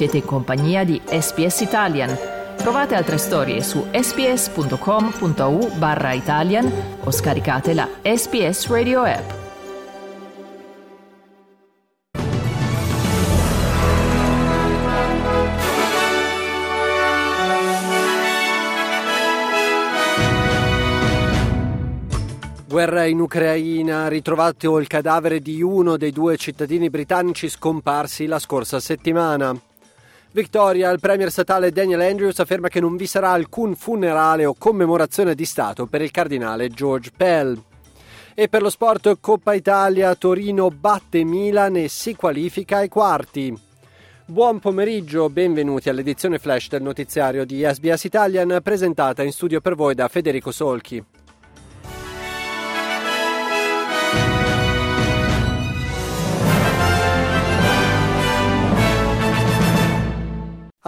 Siete in compagnia di SPS Italian. Trovate altre storie su sps.com.au barra Italian o scaricate la SPS Radio app. Guerra in Ucraina, ritrovato il cadavere di uno dei due cittadini britannici scomparsi la scorsa settimana. Victoria, il premier statale Daniel Andrews afferma che non vi sarà alcun funerale o commemorazione di Stato per il cardinale George Pell. E per lo sport Coppa Italia, Torino batte Milan e si qualifica ai quarti. Buon pomeriggio, benvenuti all'edizione flash del notiziario di SBS Italian presentata in studio per voi da Federico Solchi.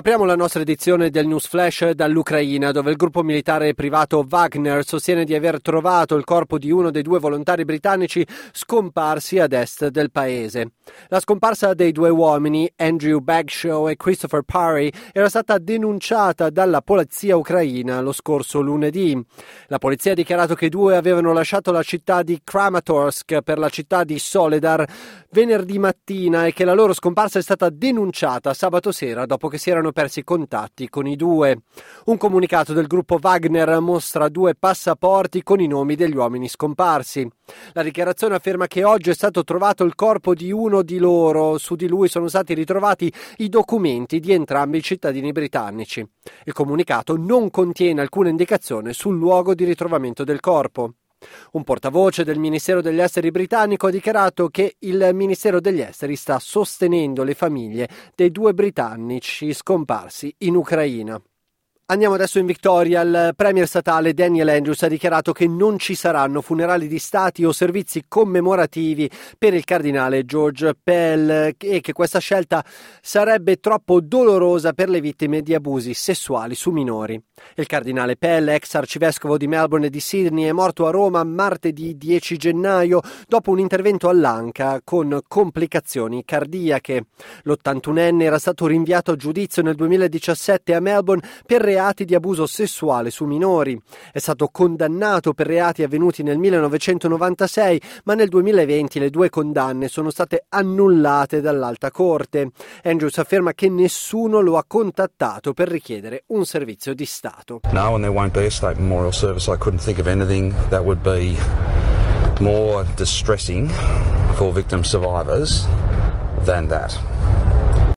Apriamo la nostra edizione del News Flash dall'Ucraina, dove il gruppo militare privato Wagner sostiene di aver trovato il corpo di uno dei due volontari britannici scomparsi ad est del paese. La scomparsa dei due uomini, Andrew Bagshaw e Christopher Parry, era stata denunciata dalla polizia ucraina lo scorso lunedì. La polizia ha dichiarato che i due avevano lasciato la città di Kramatorsk per la città di Soledar venerdì mattina e che la loro scomparsa è stata denunciata sabato sera dopo che si erano erano persi contatti con i due. Un comunicato del gruppo Wagner mostra due passaporti con i nomi degli uomini scomparsi. La dichiarazione afferma che oggi è stato trovato il corpo di uno di loro, su di lui sono stati ritrovati i documenti di entrambi i cittadini britannici. Il comunicato non contiene alcuna indicazione sul luogo di ritrovamento del corpo. Un portavoce del Ministero degli Esteri britannico ha dichiarato che il Ministero degli Esteri sta sostenendo le famiglie dei due britannici scomparsi in Ucraina. Andiamo adesso in Victoria. Il premier statale Daniel Andrews ha dichiarato che non ci saranno funerali di stati o servizi commemorativi per il cardinale George Pell e che questa scelta sarebbe troppo dolorosa per le vittime di abusi sessuali su minori. Il cardinale Pell, ex arcivescovo di Melbourne e di Sydney, è morto a Roma martedì 10 gennaio dopo un intervento all'anca con complicazioni cardiache. L'81enne era stato rinviato a giudizio nel 2017 a Melbourne per reati reati di abuso sessuale su minori. È stato condannato per reati avvenuti nel 1996, ma nel 2020 le due condanne sono state annullate dall'Alta Corte. Andrews afferma che nessuno lo ha contattato per richiedere un servizio di Stato. No, and there won't be a state memorial service. I couldn't think of anything that would be more distressing for victim survivors than that.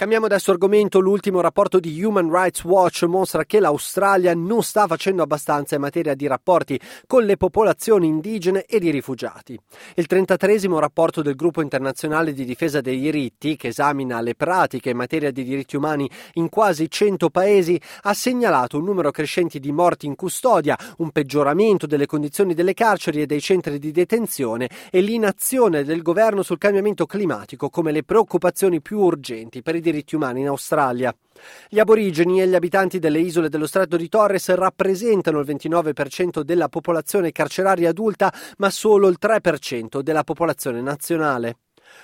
Cambiamo adesso argomento. L'ultimo rapporto di Human Rights Watch mostra che l'Australia non sta facendo abbastanza in materia di rapporti con le popolazioni indigene e di rifugiati. Il 33 rapporto del Gruppo internazionale di difesa dei diritti, che esamina le pratiche in materia di diritti umani in quasi 100 paesi, ha segnalato un numero crescente di morti in custodia, un peggioramento delle condizioni delle carceri e dei centri di detenzione e l'inazione del governo sul cambiamento climatico come le preoccupazioni più urgenti per i diritti diritti umani in Australia. Gli aborigeni e gli abitanti delle isole dello Stretto di Torres rappresentano il 29% della popolazione carceraria adulta, ma solo il 3% della popolazione nazionale.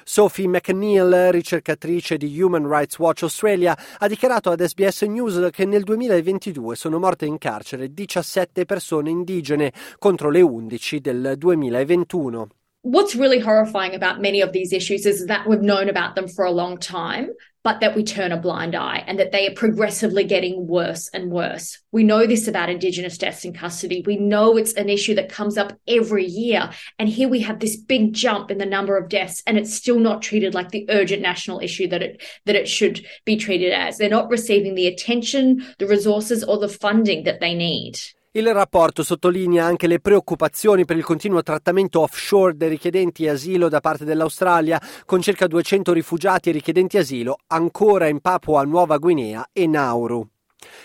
Sophie McNeil, ricercatrice di Human Rights Watch Australia, ha dichiarato ad SBS News che nel 2022 sono morte in carcere 17 persone indigene contro le 11 del 2021. What's really horrifying about many of these issues is that we've known about them for a long time, but that we turn a blind eye and that they are progressively getting worse and worse. We know this about Indigenous deaths in custody. We know it's an issue that comes up every year. And here we have this big jump in the number of deaths, and it's still not treated like the urgent national issue that it that it should be treated as. They're not receiving the attention, the resources, or the funding that they need. Il rapporto sottolinea anche le preoccupazioni per il continuo trattamento offshore dei richiedenti asilo da parte dell'Australia, con circa 200 rifugiati e richiedenti asilo ancora in Papua Nuova Guinea e Nauru.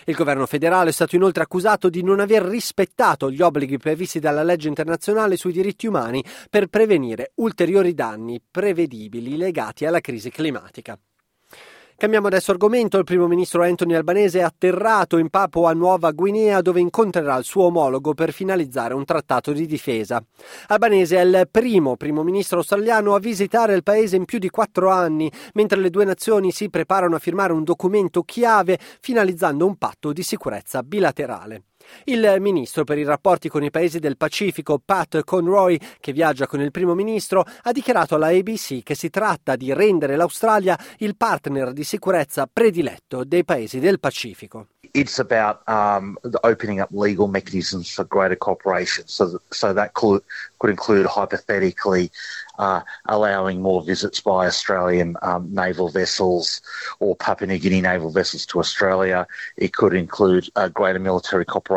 Il governo federale è stato inoltre accusato di non aver rispettato gli obblighi previsti dalla legge internazionale sui diritti umani per prevenire ulteriori danni prevedibili legati alla crisi climatica. Cambiamo adesso argomento. Il primo ministro Anthony Albanese è atterrato in Papua Nuova Guinea dove incontrerà il suo omologo per finalizzare un trattato di difesa. Albanese è il primo primo ministro australiano a visitare il paese in più di quattro anni, mentre le due nazioni si preparano a firmare un documento chiave finalizzando un patto di sicurezza bilaterale. Il ministro per i rapporti con i paesi del Pacifico, Pat Conroy, che viaggia con il primo ministro, ha dichiarato alla ABC che si tratta di rendere l'Australia il partner di sicurezza prediletto dei paesi del Pacifico. It's about um, opening up legal mechanisms for greater cooperation. So, so that could, could include hypothetically uh, allowing more visits by Australian um, naval vessels or Papua New Guinea naval vessels to Australia. It could include uh, greater military cooperation.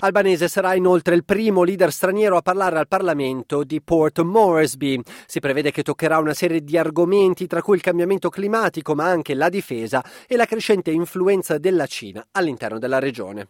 Albanese sarà inoltre il primo leader straniero a parlare al Parlamento di Port Moresby. Si prevede che toccherà una serie di argomenti tra cui il cambiamento climatico, ma anche la difesa e la crescente influenza della Cina all'interno della regione.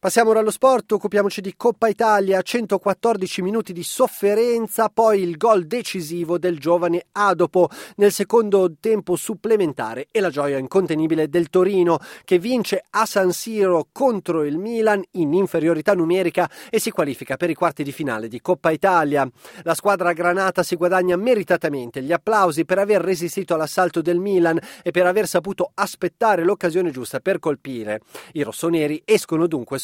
Passiamo ora allo sport, occupiamoci di Coppa Italia, 114 minuti di sofferenza, poi il gol decisivo del giovane Adopo nel secondo tempo supplementare e la gioia incontenibile del Torino che vince a San Siro contro il Milan in inferiorità numerica e si qualifica per i quarti di finale di Coppa Italia. La squadra granata si guadagna meritatamente gli applausi per aver resistito all'assalto del Milan e per aver saputo aspettare l'occasione giusta per colpire. I rossoneri escono dunque